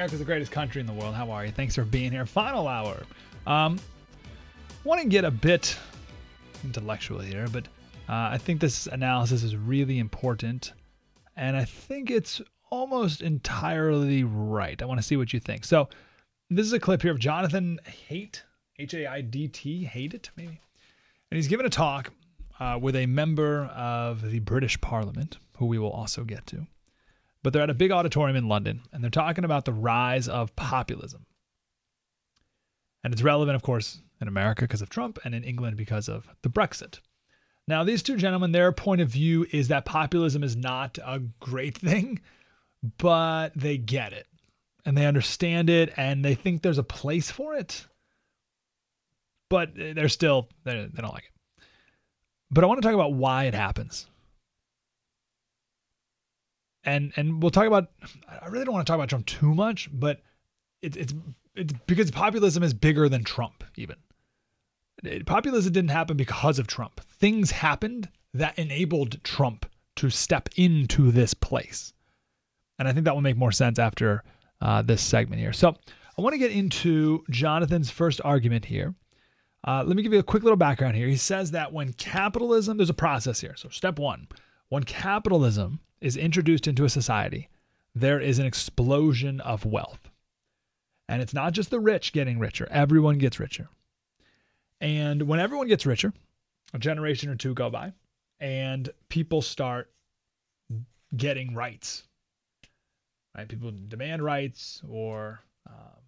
America's the greatest country in the world. How are you? Thanks for being here. Final hour. Um, want to get a bit intellectual here, but uh, I think this analysis is really important, and I think it's almost entirely right. I want to see what you think. So, this is a clip here of Jonathan Haidt, H A I D T, Hate It, maybe, and he's given a talk uh, with a member of the British Parliament, who we will also get to but they're at a big auditorium in London and they're talking about the rise of populism. And it's relevant, of course, in America because of Trump and in England because of the Brexit. Now, these two gentlemen, their point of view is that populism is not a great thing, but they get it and they understand it and they think there's a place for it. But they're still, they don't like it. But I want to talk about why it happens and and we'll talk about. I really don't want to talk about Trump too much, but it's it's it's because populism is bigger than Trump. Even it, populism didn't happen because of Trump. Things happened that enabled Trump to step into this place, and I think that will make more sense after uh, this segment here. So I want to get into Jonathan's first argument here. Uh, let me give you a quick little background here. He says that when capitalism, there's a process here. So step one, when capitalism is introduced into a society, there is an explosion of wealth. And it's not just the rich getting richer, everyone gets richer. And when everyone gets richer, a generation or two go by, and people start getting rights. Right? People demand rights or um,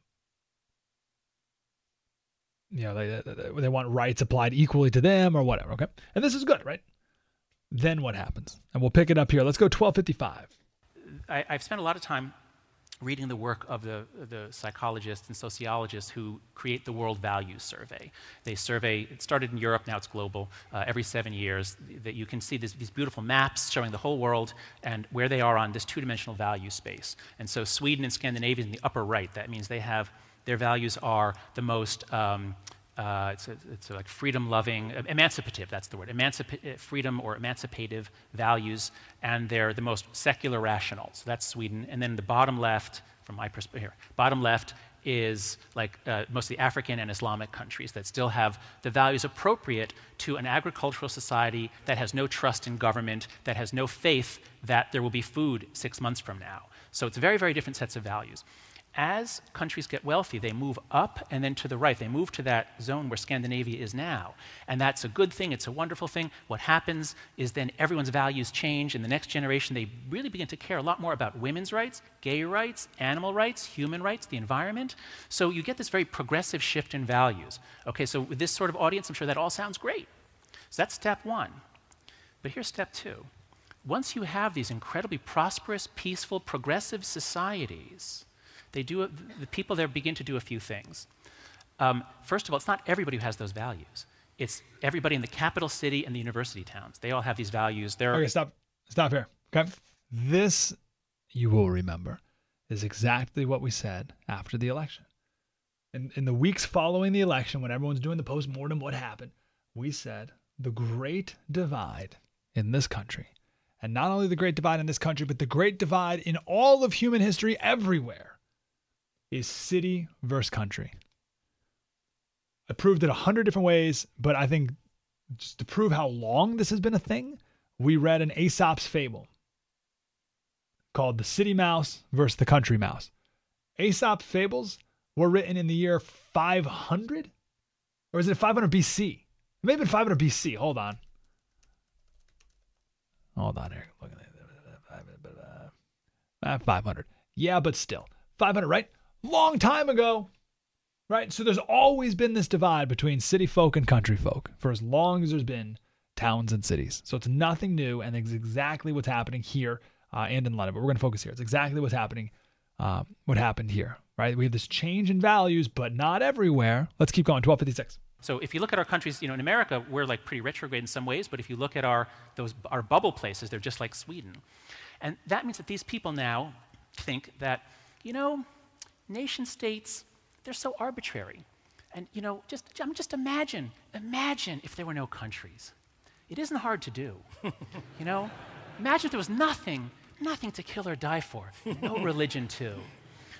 you know, they, they, they want rights applied equally to them or whatever. Okay. And this is good, right? Then what happens? And we'll pick it up here. Let's go 1255. I, have spent a lot of time reading the work of the, the psychologists and sociologists who create the World Values Survey. They survey, it started in Europe, now it's global, uh, every seven years, that you can see this, these beautiful maps showing the whole world and where they are on this two dimensional value space. And so Sweden and Scandinavia in the upper right, that means they have, their values are the most. Um, uh, it's, a, it's a like freedom loving, emancipative, that's the word, uh, freedom or emancipative values, and they're the most secular rational. So that's Sweden. And then the bottom left, from my perspective here, bottom left is like uh, mostly African and Islamic countries that still have the values appropriate to an agricultural society that has no trust in government, that has no faith that there will be food six months from now. So it's very, very different sets of values as countries get wealthy, they move up and then to the right. They move to that zone where Scandinavia is now. And that's a good thing, it's a wonderful thing. What happens is then everyone's values change. In the next generation, they really begin to care a lot more about women's rights, gay rights, animal rights, human rights, the environment. So you get this very progressive shift in values. Okay, so with this sort of audience, I'm sure that all sounds great. So that's step one. But here's step two. Once you have these incredibly prosperous, peaceful, progressive societies, they do, the people there begin to do a few things. Um, first of all, it's not everybody who has those values. It's everybody in the capital city and the university towns. They all have these values. They're okay, stop, stop here. Okay, this you will remember is exactly what we said after the election. In, in the weeks following the election, when everyone's doing the post mortem, what happened? We said the great divide in this country, and not only the great divide in this country, but the great divide in all of human history everywhere is city versus country. I proved it a hundred different ways, but I think just to prove how long this has been a thing, we read an Aesop's fable called The City Mouse versus the Country Mouse. Aesop's fables were written in the year 500? Or is it 500 BC? It may have been 500 BC. Hold on. Hold on here. 500. Ah, yeah, but still. 500, right? Long time ago. Right? So there's always been this divide between city folk and country folk for as long as there's been towns and cities. So it's nothing new, and it's exactly what's happening here uh, and in London. But we're going to focus here. It's exactly what's happening, uh, what happened here, right? We have this change in values, but not everywhere. Let's keep going. 1256. So if you look at our countries, you know, in America, we're like pretty retrograde in some ways, but if you look at our those our bubble places, they're just like Sweden. And that means that these people now think that, you know, nation states, they're so arbitrary. And you know, just mean, just imagine, imagine if there were no countries. It isn't hard to do. you know? Imagine if there was nothing, nothing to kill or die for. No religion too.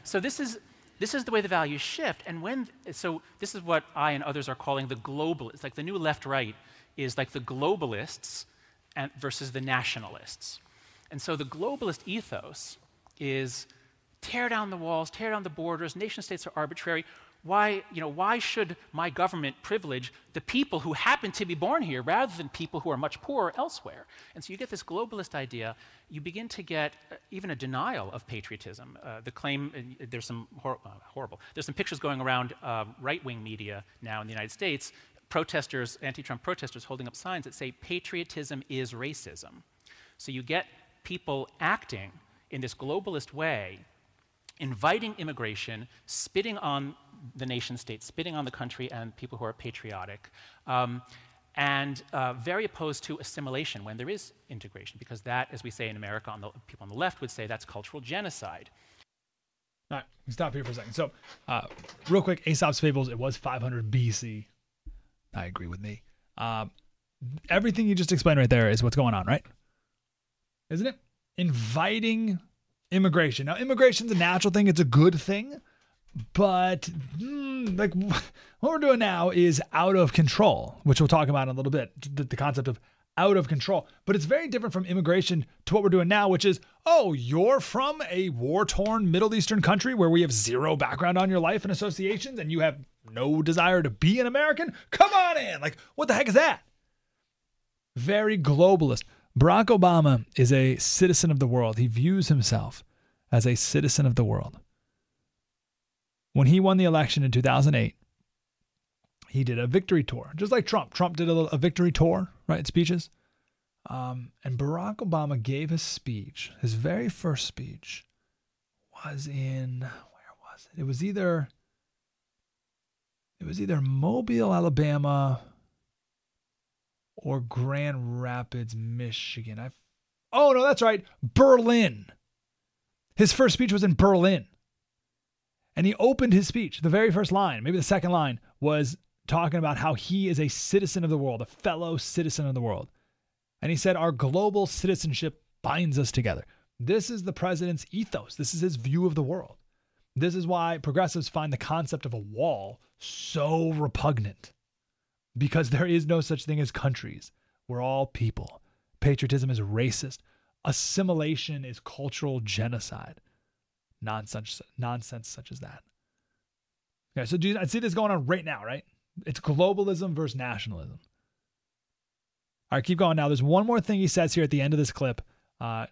So this is this is the way the values shift. And when, so this is what I and others are calling the globalists. Like the new left right is like the globalists and, versus the nationalists. And so the globalist ethos is tear down the walls, tear down the borders, nation states are arbitrary why, you know, why should my government privilege the people who happen to be born here rather than people who are much poorer elsewhere? And so you get this globalist idea. You begin to get uh, even a denial of patriotism. Uh, the claim, uh, there's some hor- uh, horrible, there's some pictures going around uh, right wing media now in the United States, protesters, anti Trump protesters holding up signs that say patriotism is racism. So you get people acting in this globalist way inviting immigration, spitting on the nation state, spitting on the country and people who are patriotic, um, and uh, very opposed to assimilation when there is integration, because that, as we say in America, on the, people on the left would say that's cultural genocide. All right, stop here for a second. So, uh, real quick, Aesop's Fables, it was 500 BC. I agree with me. Um, everything you just explained right there is what's going on, right? Isn't it? Inviting immigration. Now, immigration's a natural thing, it's a good thing but mm, like what we're doing now is out of control, which we'll talk about in a little bit. The, the, concept of out of control, but it's very different from immigration to what we're doing now, which is oh, you're from a war torn Middle Eastern country where we have zero background on your life and associations, and you have no desire to be an American. Come on in! Like what the heck is that? Very globalist. Barack Obama is a citizen of the world. He views himself as a citizen of the world when he won the election in 2008, he did a victory tour, just like Trump. Trump did a, little, a victory tour, right? Speeches. Um, and Barack Obama gave a speech. His very first speech was in where was it? It was either it was either Mobile, Alabama, or Grand Rapids, Michigan. I oh no, that's right, Berlin. His first speech was in Berlin. And he opened his speech. The very first line, maybe the second line, was talking about how he is a citizen of the world, a fellow citizen of the world. And he said, Our global citizenship binds us together. This is the president's ethos. This is his view of the world. This is why progressives find the concept of a wall so repugnant because there is no such thing as countries. We're all people. Patriotism is racist. Assimilation is cultural genocide nonsense nonsense such as that. Okay, so do I see this going on right now, right? It's globalism versus nationalism. All right, keep going now. There's one more thing he says here at the end of this clip uh,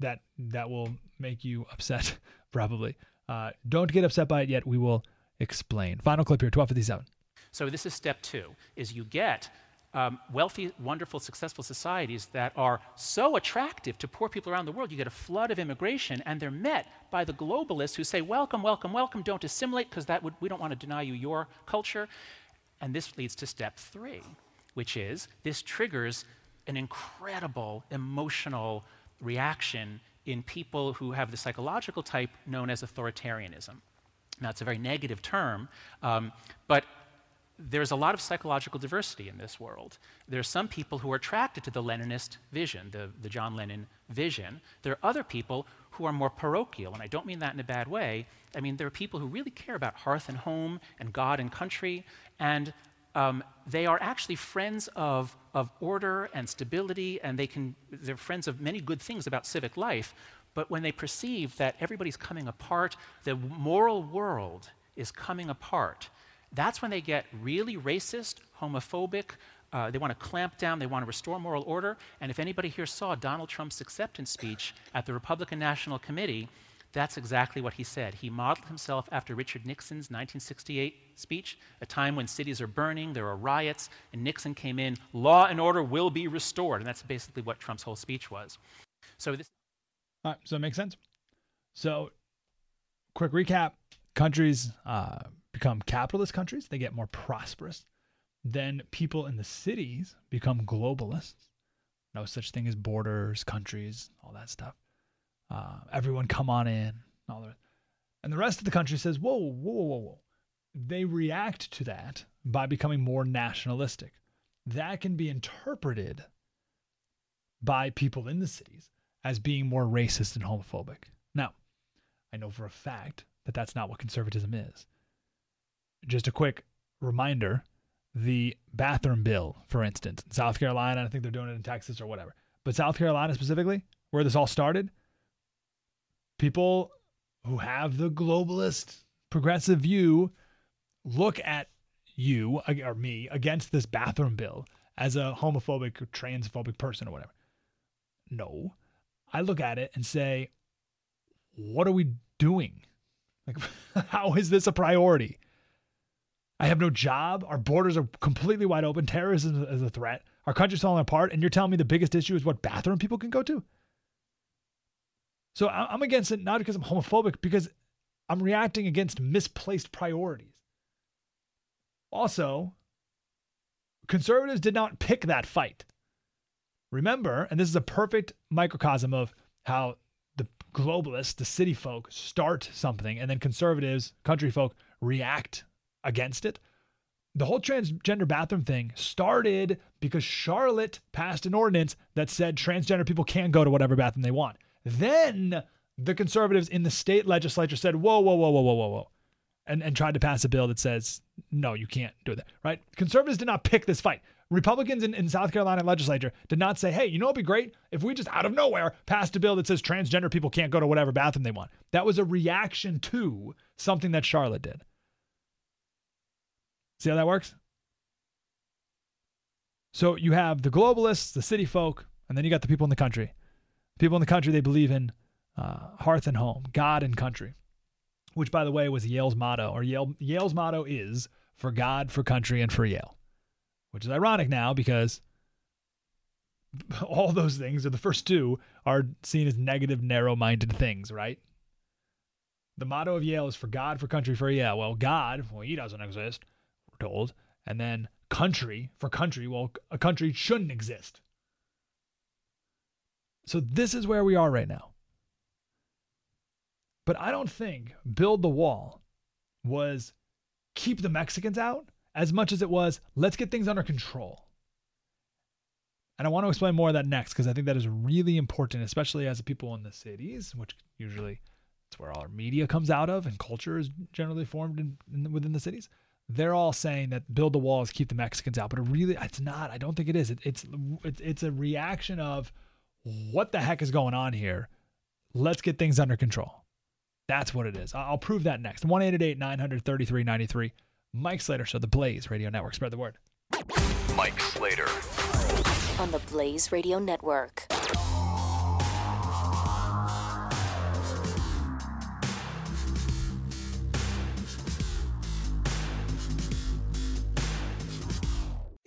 that that will make you upset, probably. Uh, don't get upset by it yet. We will explain. Final clip here, 1257. So this is step two: is you get um, wealthy, wonderful, successful societies that are so attractive to poor people around the world, you get a flood of immigration, and they're met by the globalists who say, Welcome, welcome, welcome, don't assimilate because that would, we don't want to deny you your culture. And this leads to step three, which is this triggers an incredible emotional reaction in people who have the psychological type known as authoritarianism. Now, it's a very negative term, um, but there's a lot of psychological diversity in this world. There are some people who are attracted to the Lennonist vision, the, the John Lennon vision. There are other people who are more parochial, and I don't mean that in a bad way. I mean, there are people who really care about hearth and home and God and country, and um, they are actually friends of, of order and stability, and they can, they're friends of many good things about civic life. But when they perceive that everybody's coming apart, the moral world is coming apart, that's when they get really racist, homophobic. Uh, they want to clamp down. They want to restore moral order. And if anybody here saw Donald Trump's acceptance speech at the Republican National Committee, That's exactly what he said. He modeled himself after Richard Nixon's 1968 speech, a time when cities are burning, there are riots, and Nixon came in, law and order will be restored. And that's basically what Trump's whole speech was. So this. All right, so it makes sense. So, quick recap countries uh, become capitalist countries, they get more prosperous. Then people in the cities become globalists. No such thing as borders, countries, all that stuff. Uh, everyone come on in, all that. And the rest of the country says, whoa, whoa, whoa, whoa. They react to that by becoming more nationalistic. That can be interpreted by people in the cities as being more racist and homophobic. Now, I know for a fact that that's not what conservatism is. Just a quick reminder the bathroom bill, for instance, in South Carolina, I think they're doing it in Texas or whatever, but South Carolina specifically, where this all started, people who have the globalist progressive view look at you or me against this bathroom bill as a homophobic or transphobic person or whatever. No, I look at it and say, what are we doing? Like, how is this a priority? I have no job. Our borders are completely wide open. Terrorism is a threat. Our country's falling apart. And you're telling me the biggest issue is what bathroom people can go to? So I'm against it not because I'm homophobic, because I'm reacting against misplaced priorities. Also, conservatives did not pick that fight. Remember, and this is a perfect microcosm of how the globalists, the city folk, start something, and then conservatives, country folk, react against it. The whole transgender bathroom thing started because Charlotte passed an ordinance that said transgender people can go to whatever bathroom they want. Then the conservatives in the state legislature said, whoa, whoa, whoa, whoa, whoa, whoa, whoa, and, and tried to pass a bill that says, no, you can't do that, right? Conservatives did not pick this fight. Republicans in, in South Carolina legislature did not say, hey, you know what'd be great if we just out of nowhere passed a bill that says transgender people can't go to whatever bathroom they want. That was a reaction to something that Charlotte did. See how that works? So you have the globalists, the city folk, and then you got the people in the country. People in the country, they believe in uh, hearth and home, God and country, which, by the way, was Yale's motto, or Yale, Yale's motto is for God, for country, and for Yale which is ironic now because all those things, or the first two, are seen as negative, narrow minded things, right? The motto of Yale is for God, for country, for Yale. Well, God, well, he doesn't exist, told. And then country, for country, well, a country shouldn't exist. So this is where we are right now. But I don't think build the wall was keep the Mexicans out as much as it was, let's get things under control. And I want to explain more of that next because I think that is really important, especially as people in the cities, which usually it's where all our media comes out of and culture is generally formed in, in, within the cities. They're all saying that build the walls, keep the Mexicans out, but it really, it's not. I don't think it is. It, it's it's it's a reaction of what the heck is going on here. Let's get things under control. That's what it is. I'll prove that next. 1 900 3393. Mike Slater Show, the Blaze Radio Network. Spread the word. Mike Slater. On the Blaze Radio Network.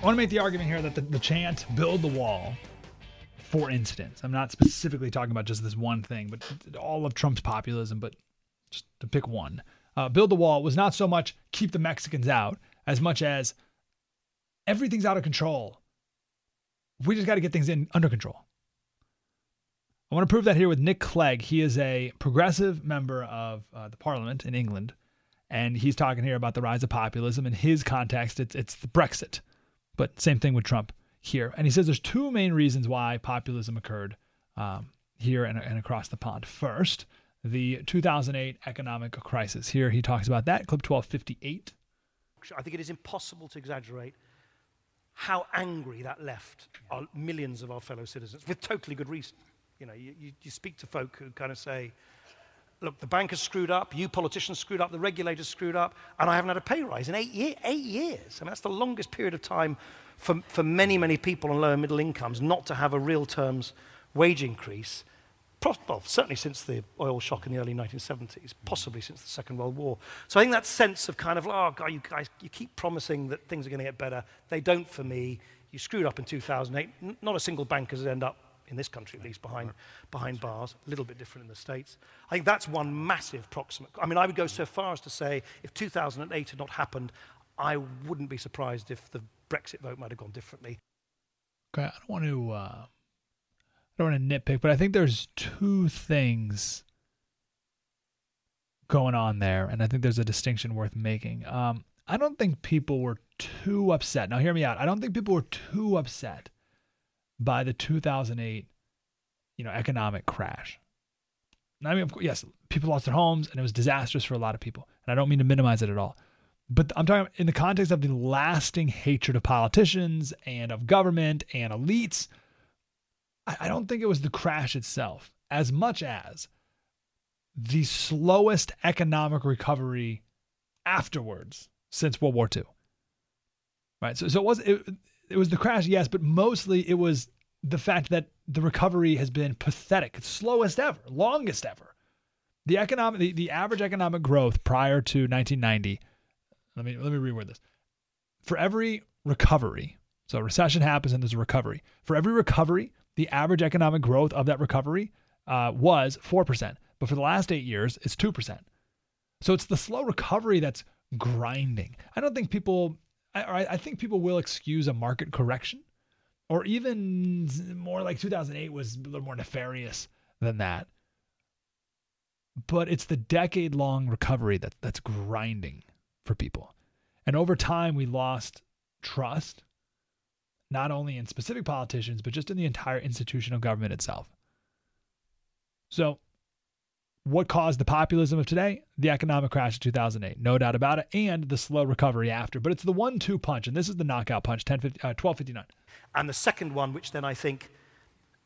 I want to make the argument here that the, the chant build the wall, for instance, I'm not specifically talking about just this one thing, but all of Trump's populism, but just to pick one. Uh, build the wall was not so much keep the Mexicans out as much as everything's out of control. We just got to get things in under control. I want to prove that here with Nick Clegg. He is a progressive member of uh, the parliament in England, and he's talking here about the rise of populism. In his context, it's it's the Brexit. But same thing with Trump here. And he says there's two main reasons why populism occurred um, here and, and across the pond. First, the 2008 economic crisis. Here he talks about that, clip 1258. I think it is impossible to exaggerate how angry that left our, millions of our fellow citizens, with totally good reason. You know, you, you, you speak to folk who kind of say, look, the bank has screwed up, you politicians screwed up, the regulators screwed up, and I haven't had a pay rise in eight, year, eight years. I mean, that's the longest period of time for, for many, many people on lower middle incomes not to have a real terms wage increase. Well, certainly since the oil shock in the early 1970s, possibly since the Second World War. So I think that sense of kind of, oh, God, you guys, you keep promising that things are going to get better. They don't for me. You screwed up in 2008. Not a single bank has ended up in this country at least, behind, behind bars. A little bit different in the States. I think that's one massive proximate. I mean, I would go so far as to say if 2008 had not happened, I wouldn't be surprised if the Brexit vote might have gone differently. Okay, I don't want to. Uh, I don't want to nitpick, but I think there's two things going on there, and I think there's a distinction worth making. Um, I don't think people were too upset. Now, hear me out. I don't think people were too upset by the 2008, you know, economic crash. I mean, of course, yes, people lost their homes and it was disastrous for a lot of people. And I don't mean to minimize it at all. But I'm talking in the context of the lasting hatred of politicians and of government and elites. I don't think it was the crash itself as much as the slowest economic recovery afterwards since World War II. Right. So, so it was it, it was the crash, yes, but mostly it was the fact that the recovery has been pathetic. It's slowest ever, longest ever. The economic the, the average economic growth prior to 1990, let me let me reword this. For every recovery, so recession happens and there's a recovery. For every recovery, the average economic growth of that recovery uh, was 4%. But for the last eight years, it's 2%. So it's the slow recovery that's grinding. I don't think people I, I think people will excuse a market correction, or even more like 2008 was a little more nefarious than that. But it's the decade long recovery that, that's grinding for people. And over time, we lost trust, not only in specific politicians, but just in the entire institution of government itself. So what caused the populism of today? The economic crash of 2008, no doubt about it, and the slow recovery after. But it's the one-two punch, and this is the knockout punch, 10, 50, uh, 1259. And the second one, which then I think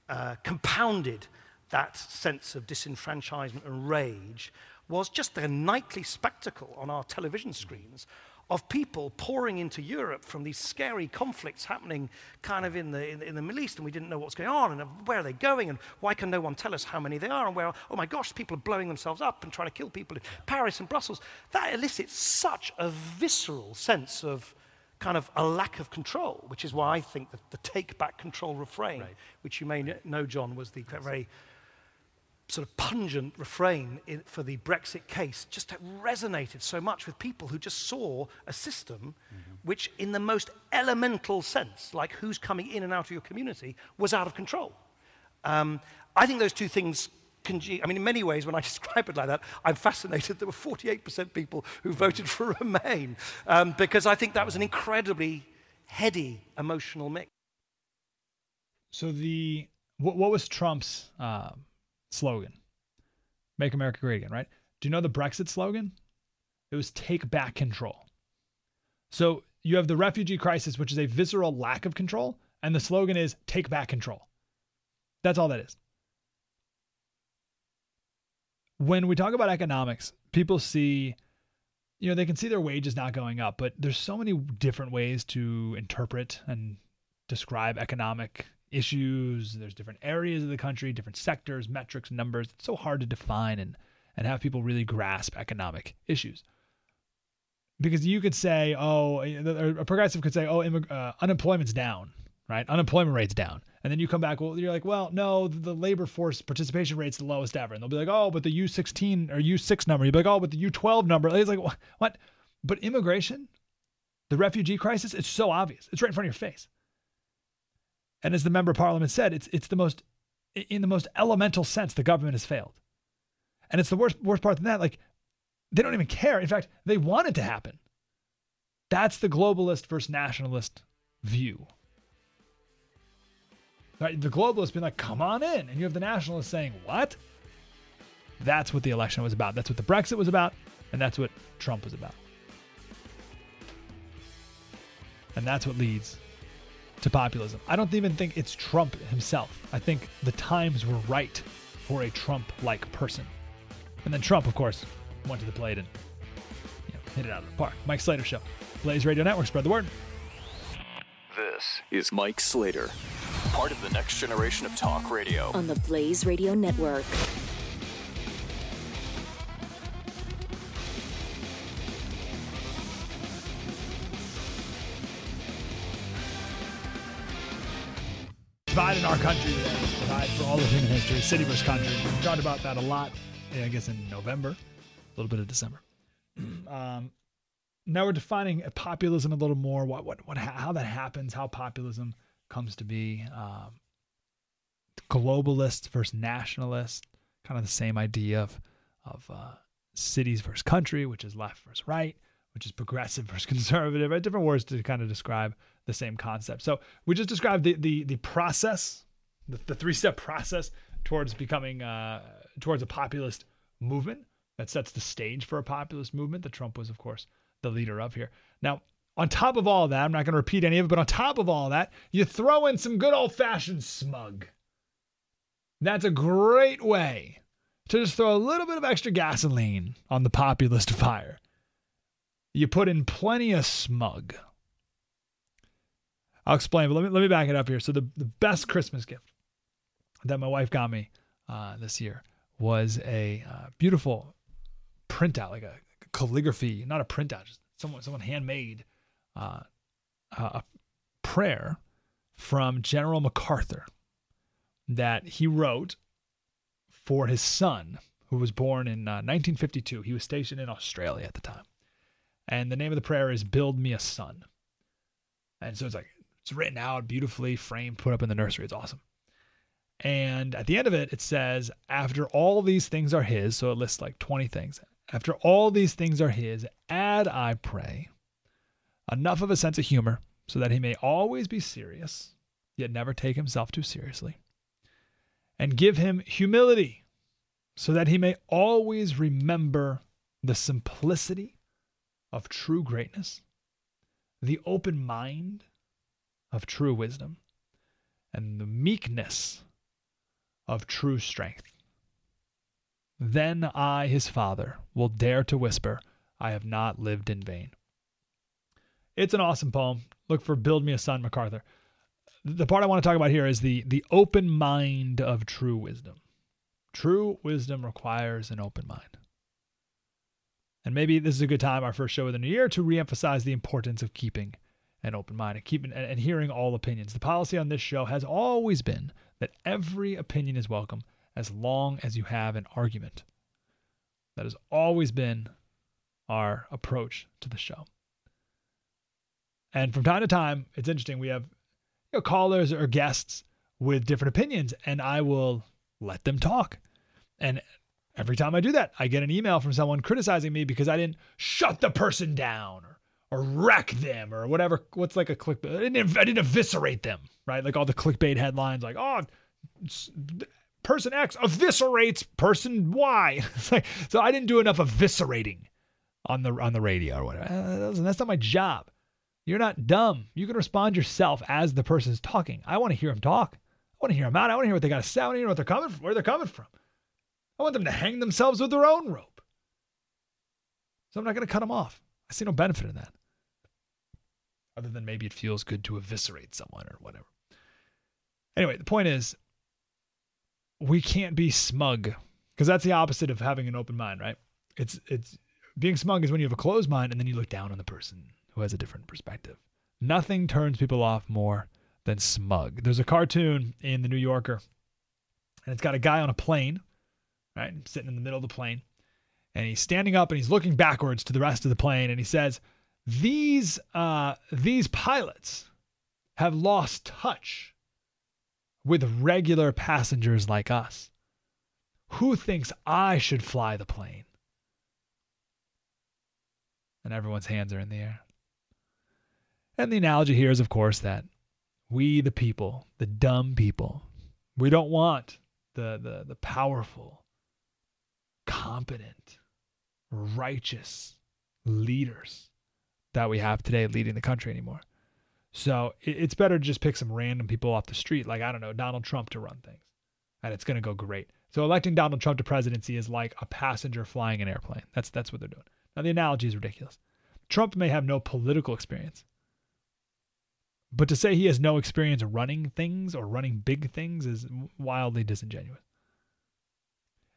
uh, compounded that sense of disenfranchisement and rage, was just the nightly spectacle on our television screens of people pouring into Europe from these scary conflicts happening kind of in the, in, in, the Middle East, and we didn't know what's going on, and where are they going, and why can no one tell us how many they are, and where, oh my gosh, people are blowing themselves up and trying to kill people in Paris and Brussels. That elicits such a visceral sense of kind of a lack of control, which is why I think that the take back control refrain, right. which you may know, John, was the very sort of pungent refrain in, for the Brexit case just resonated so much with people who just saw a system mm-hmm. which, in the most elemental sense, like who's coming in and out of your community, was out of control. Um, I think those two things conge- I mean, in many ways, when I describe it like that, I'm fascinated there were 48% people who voted for Remain um, because I think that was an incredibly heady emotional mix. So the what, what was Trump's uh, slogan Make America Great Again, right? Do you know the Brexit slogan? It was take back control. So you have the refugee crisis, which is a visceral lack of control, and the slogan is take back control. That's all that is. When we talk about economics, people see, you know, they can see their wages not going up, but there's so many different ways to interpret and describe economic issues. There's different areas of the country, different sectors, metrics, numbers. It's so hard to define and, and have people really grasp economic issues. Because you could say, oh, a progressive could say, oh, uh, unemployment's down, right? Unemployment rate's down. And then you come back, well, you're like, well, no, the labor force participation rate's the lowest ever. And they'll be like, oh, but the U16 or U6 number. You'll be like, oh, but the U12 number. It's like, what? But immigration, the refugee crisis, it's so obvious. It's right in front of your face. And as the member of parliament said, it's it's the most in the most elemental sense the government has failed. And it's the worst worst part than that. Like they don't even care. In fact, they want it to happen. That's the globalist versus nationalist view. Right? The globalists being like, come on in. And you have the nationalists saying, what? That's what the election was about. That's what the Brexit was about, and that's what Trump was about. And that's what leads to populism. I don't even think it's Trump himself. I think the times were right for a Trump like person. And then Trump, of course, went to the plate and you know, hit it out of the park. Mike Slater Show. Blaze Radio Network, spread the word. This is Mike Slater, part of the next generation of talk radio. On the Blaze Radio Network. Divide in our country. Divide for all of human history, city versus country. We talked about that a lot, I guess, in November, a little bit of December. Um, now we're defining populism a little more. What, what, what, how that happens, how populism comes to be. Um, globalist versus nationalist, kind of the same idea of of uh, cities versus country, which is left versus right, which is progressive versus conservative. Right? Different words to kind of describe the same concept. So we just described the the the process, the, the three step process towards becoming uh, towards a populist movement that sets the stage for a populist movement that Trump was, of course, the leader of here. Now, on top of all that, I'm not going to repeat any of it, but on top of all that, you throw in some good old fashioned smug. That's a great way to just throw a little bit of extra gasoline on the populist fire. You put in plenty of smug. I'll explain, but let me let me back it up here. So the, the best Christmas gift that my wife got me uh, this year was a uh, beautiful printout, like a calligraphy, not a printout, just someone someone handmade uh, a prayer from General MacArthur that he wrote for his son, who was born in 1952. Uh, he was stationed in Australia at the time, and the name of the prayer is "Build Me a Son." And so it's like it's written out beautifully, framed, put up in the nursery. It's awesome. And at the end of it, it says, after all these things are his, so it lists like 20 things. After all these things are his, add, I pray, enough of a sense of humor so that he may always be serious, yet never take himself too seriously. And give him humility so that he may always remember the simplicity of true greatness, the open mind of true wisdom and the meekness of true strength. Then I, his father, will dare to whisper, I have not lived in vain. It's an awesome poem. Look for Build Me a Son, MacArthur. The part I want to talk about here is the, the open mind of true wisdom. True wisdom requires an open mind. And maybe this is a good time, our first show of the new year, to reemphasize the importance of keeping an open mind and keeping and, and hearing all opinions. The policy on this show has always been that every opinion is welcome as long as you have an argument. That has always been our approach to the show. And from time to time, it's interesting. We have you know, callers or guests with different opinions, and I will let them talk. And every time I do that, I get an email from someone criticizing me because I didn't shut the person down or or wreck them or whatever. What's like a click? I didn't, I didn't eviscerate them, right? Like all the clickbait headlines, like oh, person X eviscerates person Y. like, so I didn't do enough eviscerating on the on the radio or whatever. Uh, that's not my job. You're not dumb. You can respond yourself as the person's talking. I want to hear them talk. I want to hear them out. I want to hear what they got to say. I want to hear what they're coming from, where they're coming from. I want them to hang themselves with their own rope. So I'm not going to cut them off. I see no benefit in that other than maybe it feels good to eviscerate someone or whatever. Anyway, the point is, we can't be smug because that's the opposite of having an open mind, right? It's it's being smug is when you have a closed mind and then you look down on the person who has a different perspective. Nothing turns people off more than smug. There's a cartoon in the New Yorker, and it's got a guy on a plane, right, sitting in the middle of the plane, and he's standing up and he's looking backwards to the rest of the plane, and he says, these uh, these pilots have lost touch with regular passengers like us. Who thinks I should fly the plane? And everyone's hands are in the air. And the analogy here is, of course, that we, the people, the dumb people, we don't want the, the, the powerful competent, righteous leaders that we have today leading the country anymore. So it's better to just pick some random people off the street, like, I don't know, Donald Trump to run things. And it's going to go great. So electing Donald Trump to presidency is like a passenger flying an airplane. That's, that's what they're doing. Now, the analogy is ridiculous. Trump may have no political experience, but to say he has no experience running things or running big things is wildly disingenuous.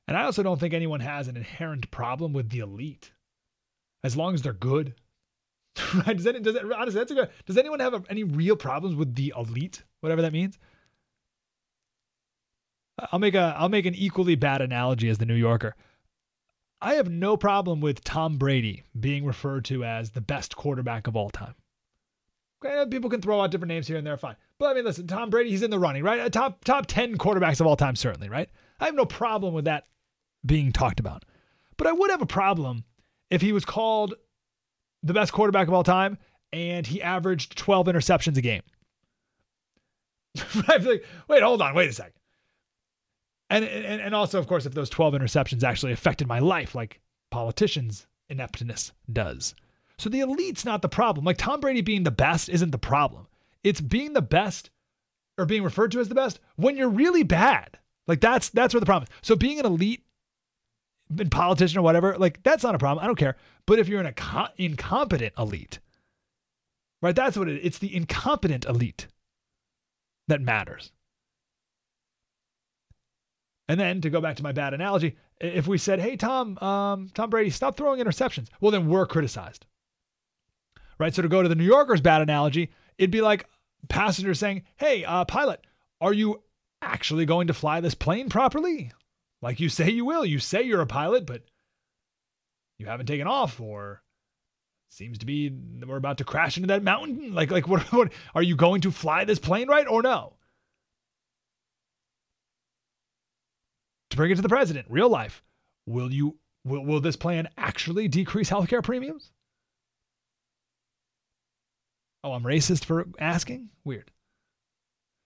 And I also don't think anyone has an inherent problem with the elite, as long as they're good. right? Does, any, does it, honestly, that's a good. Does anyone have a, any real problems with the elite, whatever that means? I'll make a I'll make an equally bad analogy as the New Yorker. I have no problem with Tom Brady being referred to as the best quarterback of all time. Okay, people can throw out different names here and there, fine. But I mean, listen, Tom Brady, he's in the running, right? Top top ten quarterbacks of all time, certainly, right? I have no problem with that being talked about. But I would have a problem if he was called the best quarterback of all time and he averaged 12 interceptions a game. I'd like, wait, hold on, wait a second. And, and and also, of course, if those 12 interceptions actually affected my life, like politicians' ineptness does. So the elite's not the problem. Like Tom Brady being the best isn't the problem. It's being the best or being referred to as the best when you're really bad. Like that's that's where the problem is. So being an elite politician or whatever, like that's not a problem. I don't care. But if you're an incompetent elite, right? That's what it is. It's the incompetent elite that matters. And then to go back to my bad analogy, if we said, "Hey Tom, um, Tom Brady, stop throwing interceptions," well then we're criticized, right? So to go to the New Yorker's bad analogy, it'd be like passengers saying, "Hey, uh, pilot, are you actually going to fly this plane properly? Like you say you will. You say you're a pilot, but you haven't taken off, or seems to be we're about to crash into that mountain. Like, like what, what are you going to fly this plane right or no?" to bring it to the president, real life. Will you will, will this plan actually decrease healthcare premiums? Oh, I'm racist for asking? Weird.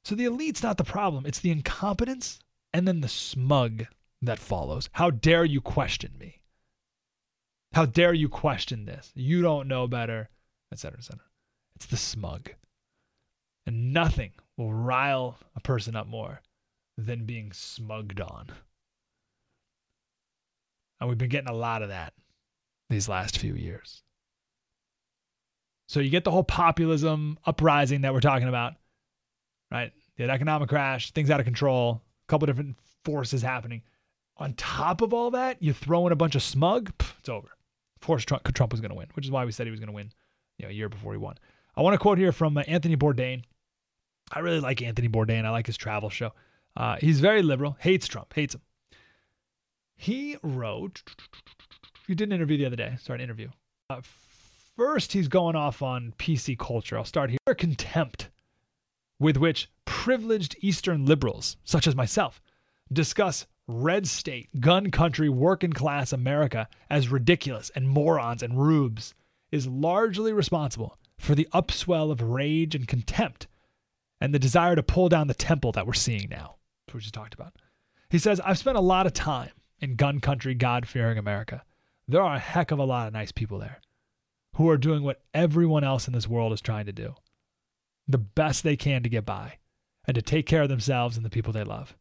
So the elite's not the problem, it's the incompetence and then the smug that follows. How dare you question me? How dare you question this? You don't know better, etc., etc. It's the smug. And nothing will rile a person up more than being smugged on. And we've been getting a lot of that these last few years. So you get the whole populism uprising that we're talking about, right? The economic crash, things out of control, a couple different forces happening. On top of all that, you throw in a bunch of smug, pff, it's over. Of course, Trump, Trump was going to win, which is why we said he was going to win you know, a year before he won. I want to quote here from uh, Anthony Bourdain. I really like Anthony Bourdain. I like his travel show. Uh, he's very liberal, hates Trump, hates him. He wrote, you did an interview the other day, sorry, an interview. Uh, first, he's going off on PC culture. I'll start here. Contempt with which privileged Eastern liberals, such as myself, discuss red state, gun country, working class America as ridiculous and morons and rubes is largely responsible for the upswell of rage and contempt and the desire to pull down the temple that we're seeing now, which we just talked about. He says, I've spent a lot of time in gun country, God fearing America. There are a heck of a lot of nice people there who are doing what everyone else in this world is trying to do the best they can to get by and to take care of themselves and the people they love.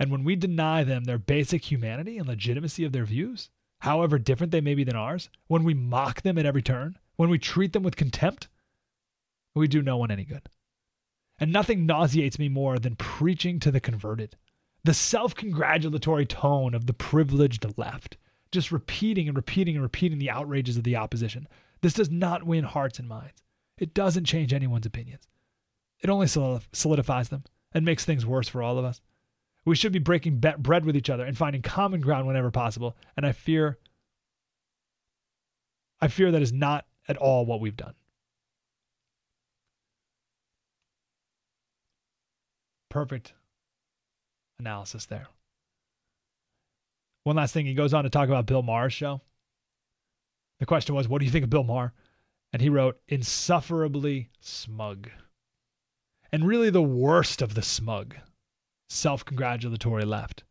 And when we deny them their basic humanity and legitimacy of their views, however different they may be than ours, when we mock them at every turn, when we treat them with contempt, we do no one any good. And nothing nauseates me more than preaching to the converted the self congratulatory tone of the privileged left, just repeating and repeating and repeating the outrages of the opposition. This does not win hearts and minds. It doesn't change anyone's opinions. It only solidifies them and makes things worse for all of us. We should be breaking bread with each other and finding common ground whenever possible. And I fear, I fear that is not at all what we've done. Perfect analysis there. One last thing, he goes on to talk about Bill Maher's show. The question was, what do you think of Bill Maher? And he wrote, insufferably smug. And really the worst of the smug, self congratulatory left.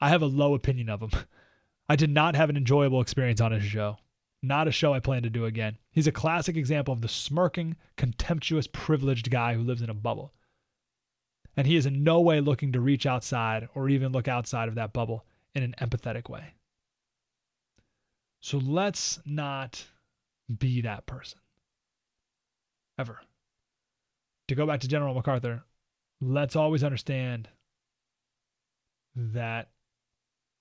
I have a low opinion of him. I did not have an enjoyable experience on his show. Not a show I plan to do again. He's a classic example of the smirking, contemptuous, privileged guy who lives in a bubble. And he is in no way looking to reach outside or even look outside of that bubble in an empathetic way. So let's not be that person. Ever. To go back to General MacArthur, let's always understand that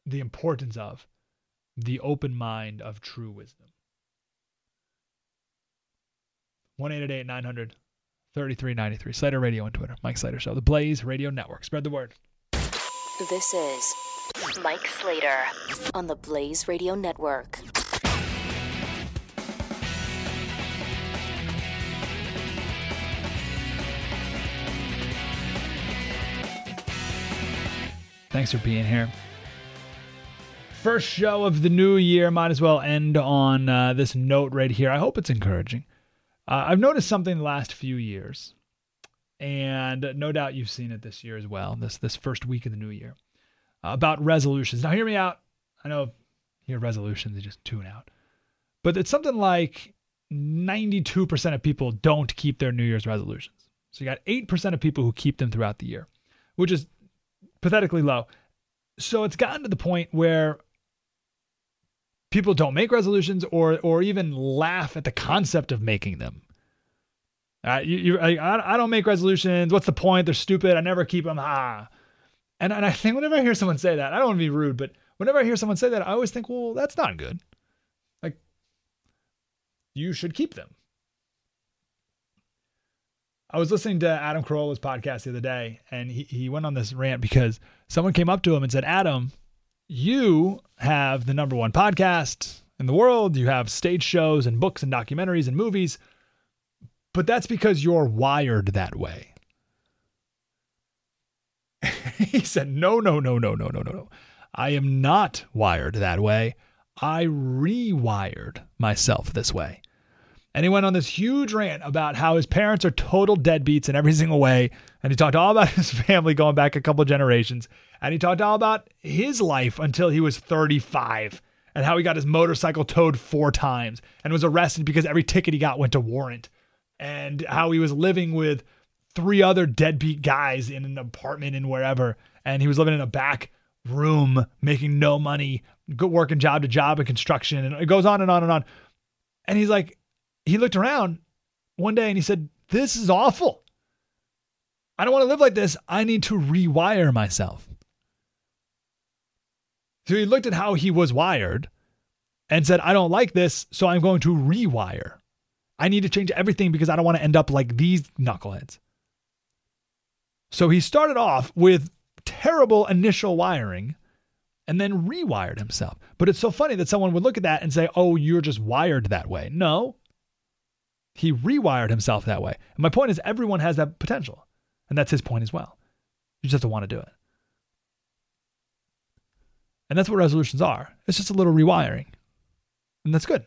the importance of the open mind of true wisdom. 1 900 3393. Slater Radio on Twitter. Mike Slater Show. The Blaze Radio Network. Spread the word. This is Mike Slater on the Blaze Radio Network. Thanks for being here. First show of the new year. Might as well end on uh, this note right here. I hope it's encouraging. Uh, I've noticed something the last few years, and no doubt you've seen it this year as well. This this first week of the new year uh, about resolutions. Now, hear me out. I know hear resolutions, you just tune out, but it's something like 92% of people don't keep their New Year's resolutions. So you got 8% of people who keep them throughout the year, which is pathetically low. So it's gotten to the point where people don't make resolutions or or even laugh at the concept of making them. Uh, you, you, I, I don't make resolutions. What's the point? They're stupid. I never keep them. Ah. And, and I think whenever I hear someone say that, I don't want to be rude, but whenever I hear someone say that, I always think, well, that's not good. Like, you should keep them. I was listening to Adam Carolla's podcast the other day, and he, he went on this rant because someone came up to him and said, Adam, you have the number one podcast in the world. You have stage shows and books and documentaries and movies, but that's because you're wired that way. he said, No, no, no, no, no, no, no, no. I am not wired that way. I rewired myself this way. And he went on this huge rant about how his parents are total deadbeats in every single way. And he talked all about his family going back a couple generations. And he talked all about his life until he was 35 and how he got his motorcycle towed four times and was arrested because every ticket he got went to warrant. And how he was living with three other deadbeat guys in an apartment in wherever. And he was living in a back room, making no money, good working job to job in construction. And it goes on and on and on. And he's like, he looked around one day and he said, This is awful. I don't want to live like this. I need to rewire myself. So he looked at how he was wired and said, I don't like this, so I'm going to rewire. I need to change everything because I don't want to end up like these knuckleheads. So he started off with terrible initial wiring and then rewired himself. But it's so funny that someone would look at that and say, oh, you're just wired that way. No, he rewired himself that way. And my point is, everyone has that potential. And that's his point as well. You just have to want to do it. And that's what resolutions are it's just a little rewiring. And that's good.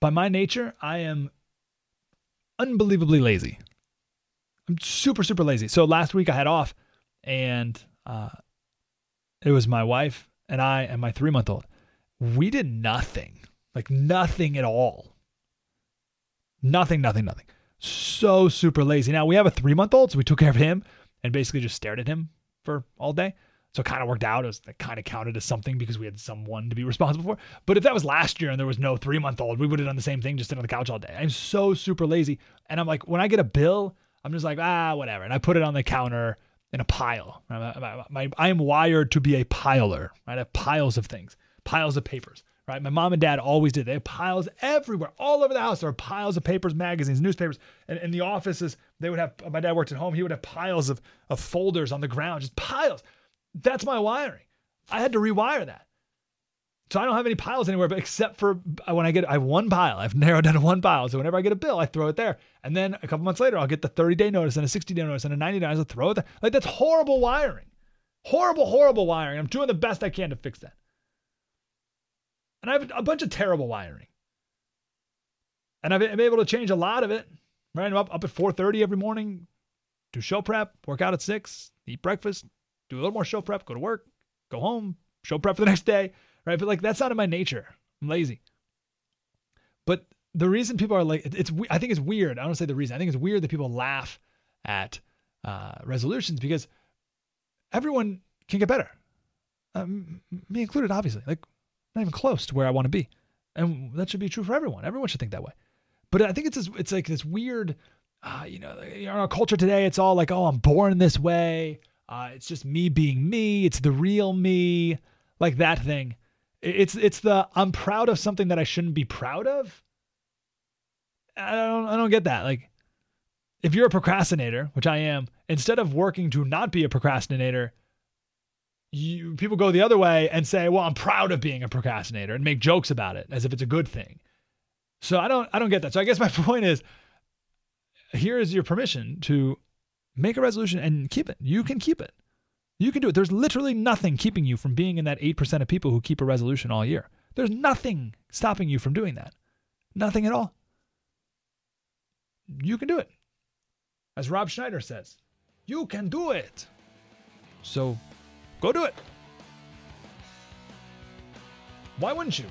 By my nature, I am unbelievably lazy. I'm super, super lazy. So last week I had off, and uh, it was my wife and I and my three month old. We did nothing like nothing at all. Nothing, nothing, nothing. So super lazy. Now we have a three month old, so we took care of him and basically just stared at him for all day. So it kind of worked out. It, was, it kind of counted as something because we had someone to be responsible for. But if that was last year and there was no three month old, we would have done the same thing, just sit on the couch all day. I'm so super lazy. And I'm like, when I get a bill, I'm just like, ah, whatever. And I put it on the counter in a pile. I am wired to be a piler. Right? I have piles of things, piles of papers right? My mom and dad always did. They had piles everywhere, all over the house. There were piles of papers, magazines, newspapers. And in the offices, they would have, my dad worked at home, he would have piles of, of folders on the ground, just piles. That's my wiring. I had to rewire that. So I don't have any piles anywhere, but except for uh, when I get, I have one pile. I've narrowed down to one pile. So whenever I get a bill, I throw it there. And then a couple months later, I'll get the 30 day notice and a 60 day notice and a 90 day notice. I throw it there. Like that's horrible wiring. Horrible, horrible wiring. I'm doing the best I can to fix that. And I have a bunch of terrible wiring. And I've been able to change a lot of it. Right? I'm up, up at 4.30 every morning, do show prep, work out at 6, eat breakfast, do a little more show prep, go to work, go home, show prep for the next day, right? But like that's not in my nature. I'm lazy. But the reason people are like, it's I think it's weird. I don't say the reason. I think it's weird that people laugh at uh, resolutions because everyone can get better, um, me included, obviously. Like not even close to where I want to be, and that should be true for everyone. Everyone should think that way. But I think it's this, it's like this weird, uh, you know, in our culture today, it's all like, oh, I'm born this way. Uh, it's just me being me. It's the real me, like that thing. It's it's the I'm proud of something that I shouldn't be proud of. I don't I don't get that. Like, if you're a procrastinator, which I am, instead of working to not be a procrastinator, you people go the other way and say, "Well, I'm proud of being a procrastinator," and make jokes about it as if it's a good thing. So I don't I don't get that. So I guess my point is here is your permission to make a resolution and keep it. You can keep it. You can do it. There's literally nothing keeping you from being in that 8% of people who keep a resolution all year. There's nothing stopping you from doing that. Nothing at all. You can do it. As Rob Schneider says, you can do it. So go do it. Why wouldn't you?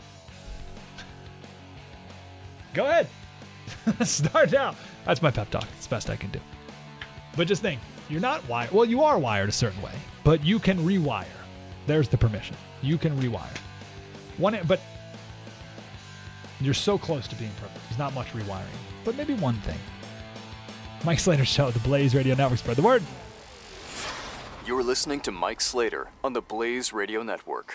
Go ahead. Start now. That's my pep talk. It's the best I can do. But just think, you're not wired. Well, you are wired a certain way, but you can rewire. There's the permission. You can rewire. One, but you're so close to being perfect. There's not much rewiring, but maybe one thing. Mike Slater Show, the Blaze Radio Network. Spread the word. You're listening to Mike Slater on the Blaze Radio Network.